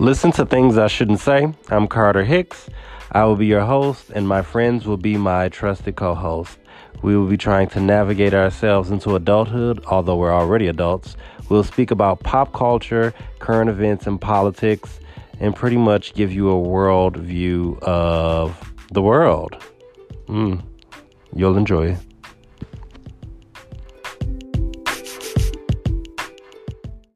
Listen to things I shouldn't say. I'm Carter Hicks. I will be your host, and my friends will be my trusted co host. We will be trying to navigate ourselves into adulthood, although we're already adults. We'll speak about pop culture, current events, and politics, and pretty much give you a world view of the world. Mm, you'll enjoy it.